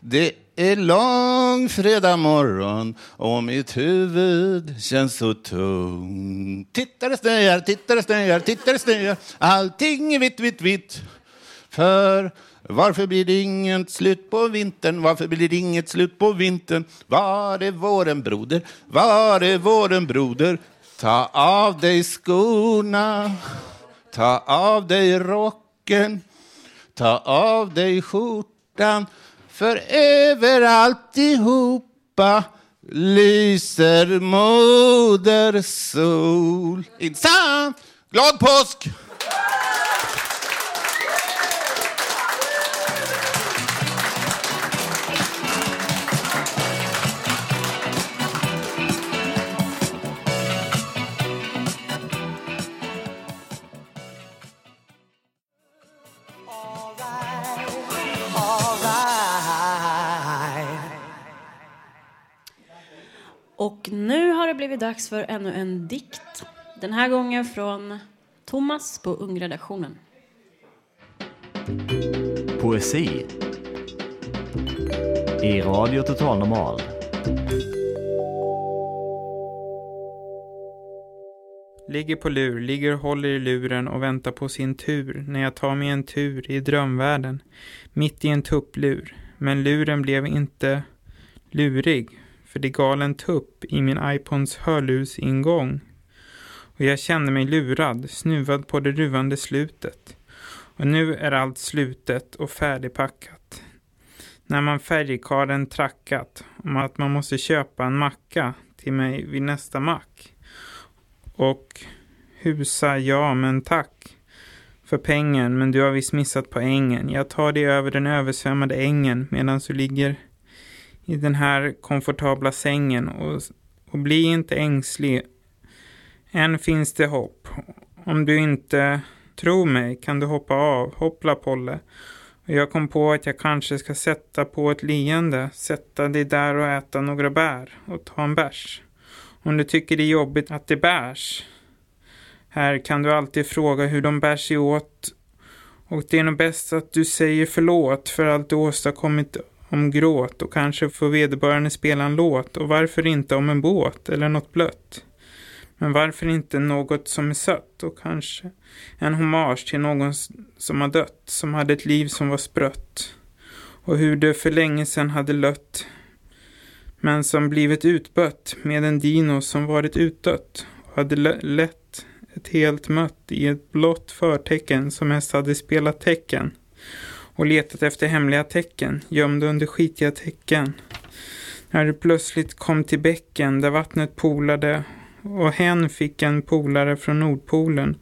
Det är lång fredag morgon och mitt huvud känns så tungt. Tittar det snöar, tittar det snöar, tittar det snöar. Allting är vitt, vitt, vitt. För varför blir det inget slut på vintern? Varför blir det inget slut på vintern? Var är våren broder? Var är våren broder? Ta av dig skorna. Ta av dig rocken. Ta av dig skjortan. För över alltihopa lyser moder sol. Inte sant? Glad påsk! Nu har det blivit dags för ännu en dikt. Den här gången från Thomas på Ungredaktionen. Poesi i Radio Total Normal. Ligger på lur, ligger och håller i luren och väntar på sin tur när jag tar mig en tur i drömvärlden. Mitt i en tupplur. Men luren blev inte lurig. För det gal en tupp i min iPons hörlursingång. Och jag kände mig lurad, snuvad på det ruvande slutet. Och nu är allt slutet och färdigpackat. När man färgkarlen trackat om att man måste köpa en macka till mig vid nästa mack. Och husa ja men tack för pengen men du har visst missat poängen. Jag tar dig över den översvämmade ängen medan du ligger i den här komfortabla sängen och, och bli inte ängslig. Än finns det hopp. Om du inte tror mig kan du hoppa av. Hoppla Polle. Och jag kom på att jag kanske ska sätta på ett leende, sätta dig där och äta några bär och ta en bärs. Om du tycker det är jobbigt att det bärs. Här kan du alltid fråga hur de bär sig åt. Och det är nog bäst att du säger förlåt för allt du åstadkommit om gråt och kanske får vederbörande spela en låt och varför inte om en båt eller något blött. Men varför inte något som är sött och kanske en hommage till någon som har dött, som hade ett liv som var sprött. Och hur det för länge sedan hade lött, men som blivit utbött med en dino som varit utdött och hade lett ett helt mött i ett blått förtecken som mest hade spelat tecken och letat efter hemliga tecken gömda under skitiga tecken. När det plötsligt kom till bäcken där vattnet polade och hen fick en polare från Nordpolen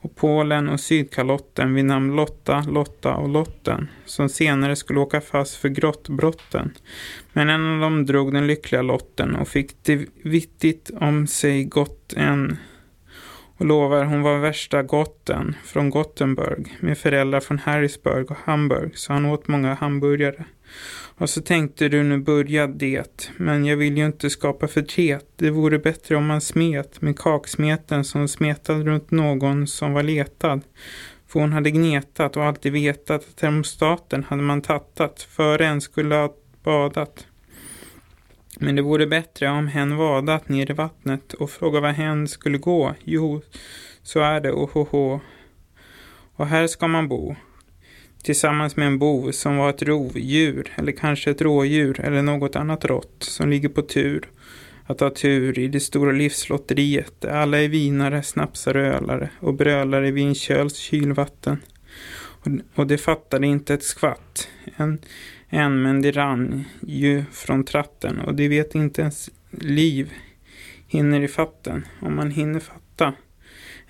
och Polen och Sydkalotten vid namn Lotta, Lotta och Lotten som senare skulle åka fast för grottbrotten. Men en av dem drog den lyckliga lotten och fick det vittigt om sig gott en och lovar hon var värsta gotten från Gothenburg med föräldrar från Harrisburg och Hamburg så han åt många hamburgare. Och så tänkte du nu börja det, men jag vill ju inte skapa förtret. Det vore bättre om man smet med kaksmeten som smetade runt någon som var letad. För hon hade gnetat och alltid vetat att termostaten hade man tattat före en skulle ha badat. Men det vore bättre om hen vadat ner i vattnet och fråga var hen skulle gå. Jo, så är det, ohoho. Och här ska man bo. Tillsammans med en bov som var ett rovdjur eller kanske ett rådjur eller något annat rått som ligger på tur. Att ha tur i det stora livslotteriet där alla är vinare, snapsare och ölare och brölare vid en köls kylvatten. Och, och det fattade inte ett skvatt. En, än men det rann ju från tratten och det vet inte ens liv hinner i fatten om man hinner fatta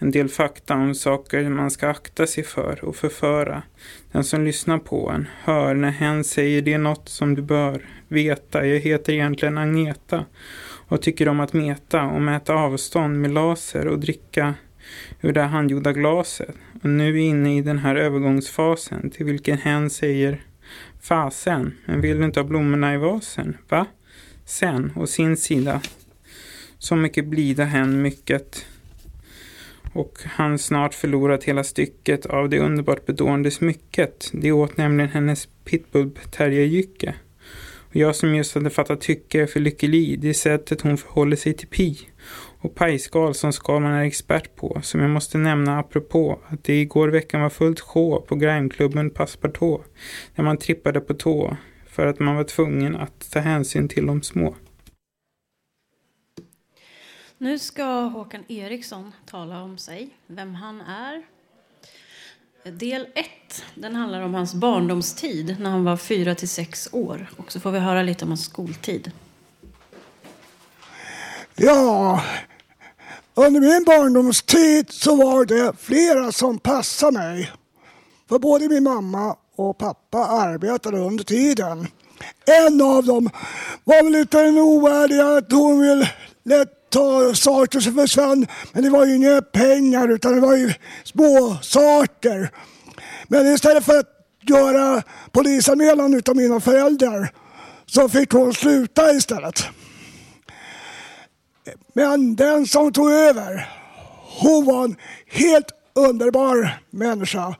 en del fakta om saker man ska akta sig för och förföra. Den som lyssnar på en hör när hen säger det något som du bör veta. Jag heter egentligen Agneta och tycker om att meta och mäta avstånd med laser och dricka ur det handgjorda glaset. Och nu är vi inne i den här övergångsfasen till vilken hen säger Fasen, men vill du inte ha blommorna i vasen? Va? Sen, å sin sida. Så mycket blida hen mycket. Och han snart förlorat hela stycket av det underbart bedående smycket. Det åt nämligen hennes pitbull-terrierjycke. Och jag som just hade fattat tycke för lycklig, det sättet hon förhåller sig till Pi. Och pajskal som Skalman är expert på, som jag måste nämna apropå att det igår veckan var fullt sjå på Grimeklubben Passepartout, där man trippade på tå för att man var tvungen att ta hänsyn till de små. Nu ska Håkan Eriksson tala om sig, vem han är. Del 1 den handlar om hans barndomstid när han var 4 till 6 år. Och så får vi höra lite om hans skoltid. Ja, under min barndomstid så var det flera som passade mig. För både min mamma och pappa arbetade under tiden. En av dem var väl lite en oärlig att hon ville lätt ta saker som försvann. Men det var ju inga pengar utan det var ju små saker. Men istället för att göra polisanmälan utav mina föräldrar så fick hon sluta istället. Men den som tog över, hon var en helt underbar människa.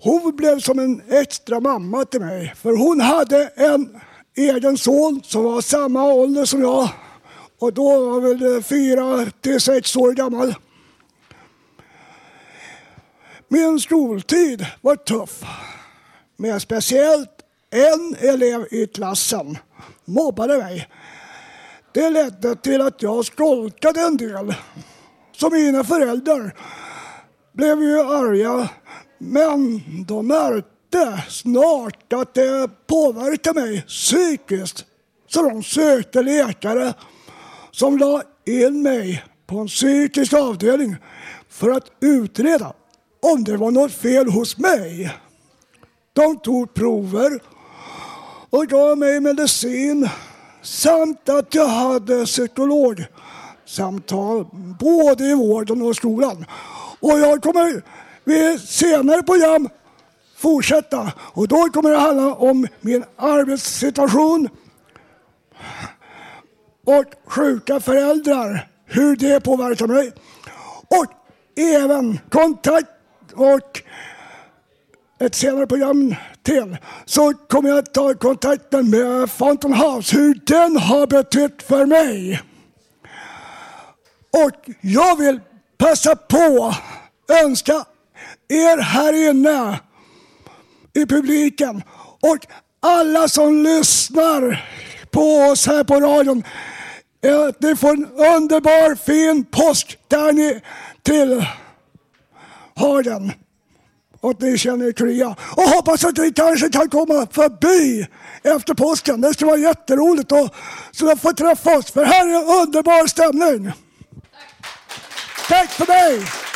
Hon blev som en extra mamma till mig. För hon hade en egen son som var samma ålder som jag. Och då var väl fyra till sex år gammal. Min skoltid var tuff. Men speciellt en elev i klassen mobbade mig. Det ledde till att jag skolkade en del. Så mina föräldrar blev ju arga. Men de märkte snart att det påverkade mig psykiskt. Så de sökte läkare som la in mig på en psykisk avdelning för att utreda om det var något fel hos mig. De tog prover och gav mig medicin samt att jag hade psykologsamtal både i vården och skolan. Och jag kommer vid senare program fortsätta och då kommer det handla om min arbetssituation och sjuka föräldrar, hur det påverkar mig. Och även kontakt och ett senare program till så kommer jag ta kontakten med Fountain House, hur den har betytt för mig. Och jag vill passa på önska er här inne i publiken och alla som lyssnar på oss här på radion att ni får en underbar fin påsk där ni till har den. Och att ni känner er krya. Och hoppas att ni kanske kan komma förbi efter påsken. Det skulle vara jätteroligt att så att få träffa oss. För här är en underbar stämning. Tack för mig!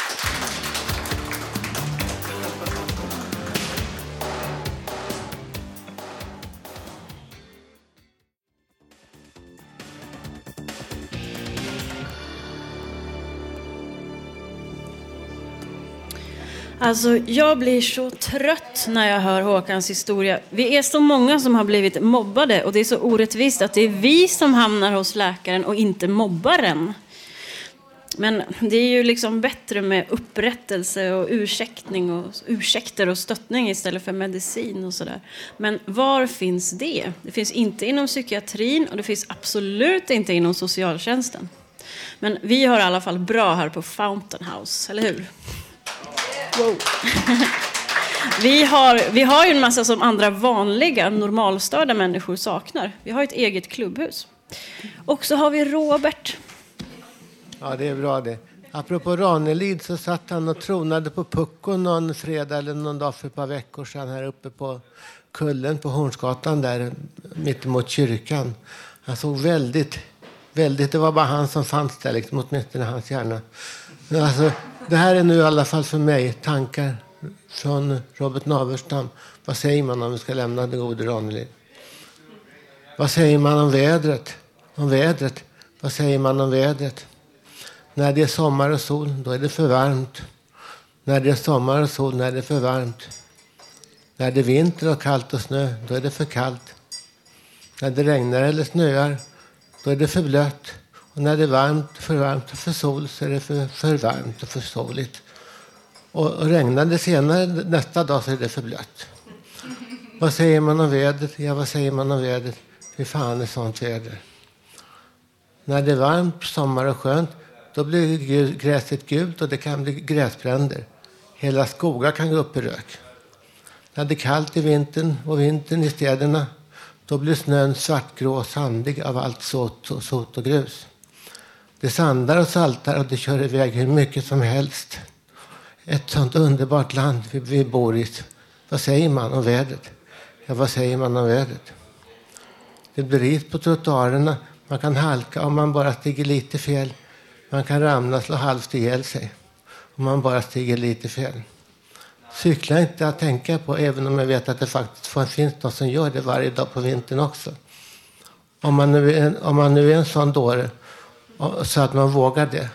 Alltså, jag blir så trött när jag hör Håkans historia. Vi är så många som har blivit mobbade och det är så orättvist att det är vi som hamnar hos läkaren och inte mobbaren. Men det är ju liksom bättre med upprättelse och ursäktning och ursäkter och stöttning istället för medicin och sådär. Men var finns det? Det finns inte inom psykiatrin och det finns absolut inte inom socialtjänsten. Men vi har i alla fall bra här på Fountain House, eller hur? Wow. Vi har, vi har ju en massa som andra vanliga normalstörda människor saknar. Vi har ett eget klubbhus. Och så har vi Robert. Ja, det är bra det. Apropå Ranelid så satt han och tronade på Pucko någon fredag eller någon dag för ett par veckor sedan här uppe på kullen på Hornsgatan där mittemot kyrkan. Han såg väldigt, väldigt, det var bara han som fanns där liksom, åtminstone hans hjärna. Alltså, det här är nu i alla fall för mig tankar från Robert Naverstam. Vad säger man om vi ska lämna det gode Ranelid? Vad säger man om vädret? Om vädret. Vad säger man om vädret? När det är sommar och sol, då är det för varmt. När det är sommar och sol, när det är för varmt. När det är vinter och kallt och snö, då är det för kallt. När det regnar eller snöar, då är det för blött. Och när det är varmt, för varmt och för sol, så är det för, för varmt och för soligt. Och, och regnar det senare nästa dag så är det för blött. Vad säger man om vädret? Ja, vad säger man om vädret? Fy fan är sånt väder. När det är varmt, sommar och skönt, då blir gräset gult och det kan bli gräsbränder. Hela skogar kan gå upp i rök. När det är kallt i vintern och vintern i städerna, då blir snön svartgrå och sandig av allt sot och, sot och grus. Det sandar och saltar och det kör iväg hur mycket som helst. Ett sånt underbart land vi, vi bor i. Vad säger man om vädret? Ja, vad säger man om vädret? Det blir is på trottoarerna. Man kan halka om man bara stiger lite fel. Man kan ramla och slå halvt ihjäl sig om man bara stiger lite fel. Cykla inte att tänka på, även om jag vet att det faktiskt finns någon som gör det varje dag på vintern också. Om man nu är, om man nu är en sån dåre så att man vågar det.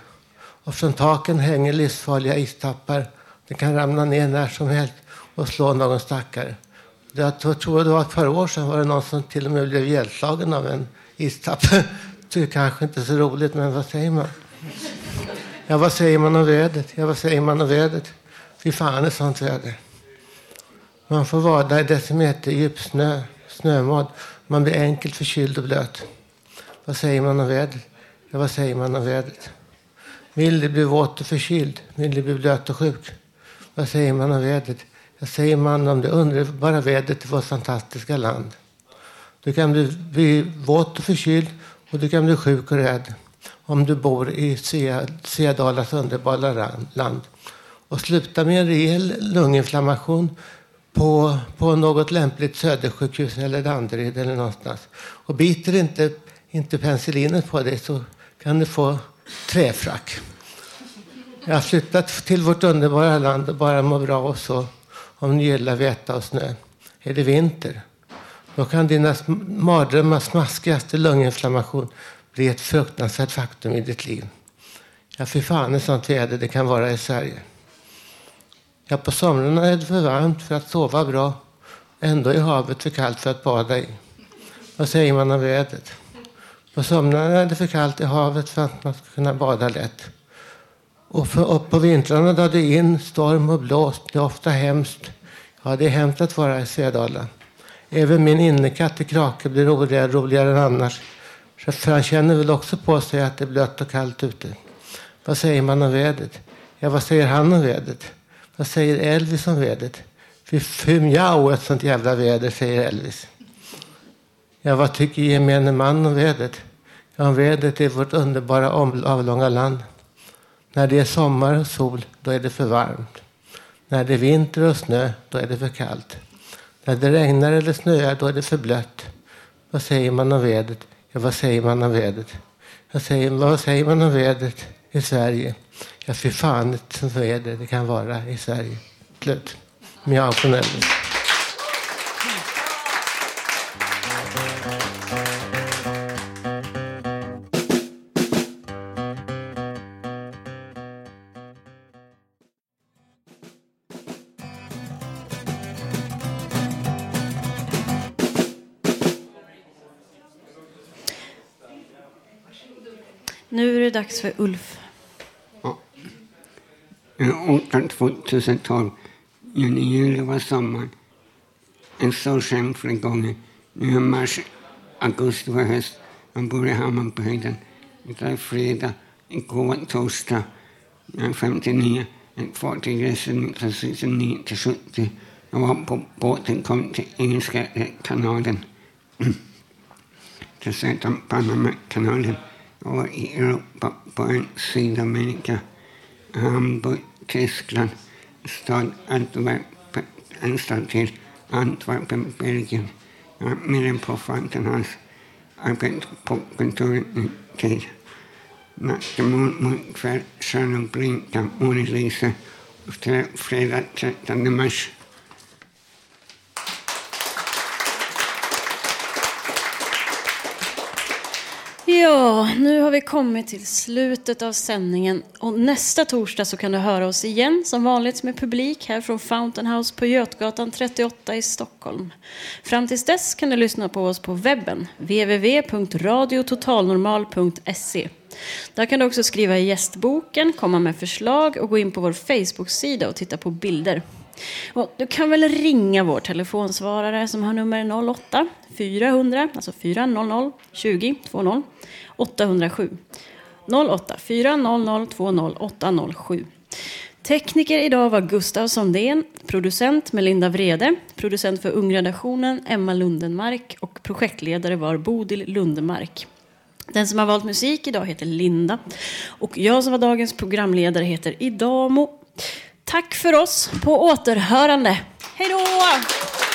Och från taken hänger livsfarliga istappar. Det kan ramla ner när som helst och slå någon stackare. Det- Jag tror- det var ett par år sedan var det någon som till och med blev ihjälslagen av en istapp. Det är kanske inte så roligt, men vad säger man? Ja, vad säger man om vädret? Ja, vad säger man om vädret? Fy fan är sånt väder. Man får vada i decimeter djup snö, Snömodd. Man blir enkelt förkyld och blöt. Vad säger man om vädret? Ja, vad säger man om vädret? Vill du bli våt och förkyld? Vill du bli blöt och sjuk? Vad säger man om vädret? Vad säger man om det underbara vädret i vårt fantastiska land? Du kan bli, bli våt och förkyld och du kan bli sjuk och rädd om du bor i Svea- underbara land. Och sluta med en rejäl lunginflammation på, på något lämpligt södersjukhus eller Danderyd eller någonstans. Och biter inte, inte penicillinet på dig så kan du få träfrack. Jag har flyttat till vårt underbara land och bara mår bra och så. Om ni gillar väta och snö. Är det vinter? Då kan dina mardrömmars smaskigaste lunginflammation bli ett fruktansvärt faktum i ditt liv. Ja, fy fan är sånt väder det kan vara i Sverige. Ja, på somrarna är det för varmt för att sova bra. Ändå är havet för kallt för att bada i. Vad säger man om vädret? På somrarna är det för kallt i havet för att man ska kunna bada lätt. Och, för, och på vintrarna drar det in, storm och blåst, det är ofta hemskt. Ja, det är hemskt att vara i Svedala. Även min innekatt i Krake blir roligare, roligare än annars. Så- För han känner väl också på sig att det är blött och kallt ute. Vad säger man om vädret? Ja, vad säger han om vädret? Vad säger Elvis om vädret? Fy fumjau, ett sånt jävla väder, säger Elvis. Ja, vad tycker gemene man om vädret? Om vädret i vårt underbara avlånga land. När det är sommar och sol, då är det för varmt. När det är vinter och snö, då är det för kallt. När det regnar eller snöar, då är det för blött. Vad säger man om vädret? Ja, vad säger man om vädret? Jag säger, vad säger man om vädret i Sverige? Ja, fy fan som väder det kan vara i Sverige. Slut. Mjau från Elvis. Dags för Ulf. Eh, åtta 2012. Juni, juli var sommar. En stor skämflig gång. Nu är mars, augusti var höst. Jag bor i Hammarbyhöjden. Idag är fredag. Igår var torsdag. Jag är 59. Ett fartyg reste 1969 till 70. Jag var på båten, kom till Engelska kanalen. till södra Panamakanalen. I Europa, en Sydamerika. Hamburg, Tyskland, stad Antwerpen, en stad till Antwerpen, Belgien. Jag på fronten hans arbetat på kontoret tid. Natten mot kväll, stjärnor blinkar, månen lyser. Fredag 13 mars. Ja, nu har vi kommit till slutet av sändningen och nästa torsdag så kan du höra oss igen som vanligt med publik här från Fountain House på Götgatan 38 i Stockholm. Fram tills dess kan du lyssna på oss på webben, www.radiototalnormal.se. Där kan du också skriva i gästboken, komma med förslag och gå in på vår Facebook-sida och titta på bilder. Och du kan väl ringa vår telefonsvarare som har nummer 08 400, alltså 400 20 20 807. 08 400 20 807. Tekniker idag var Gustav Sondén, producent Melinda Vrede, producent för Ungredaktionen Emma Lundenmark och projektledare var Bodil Lundemark. Den som har valt musik idag heter Linda och jag som var dagens programledare heter Idamo. Tack för oss, på återhörande. Hej då!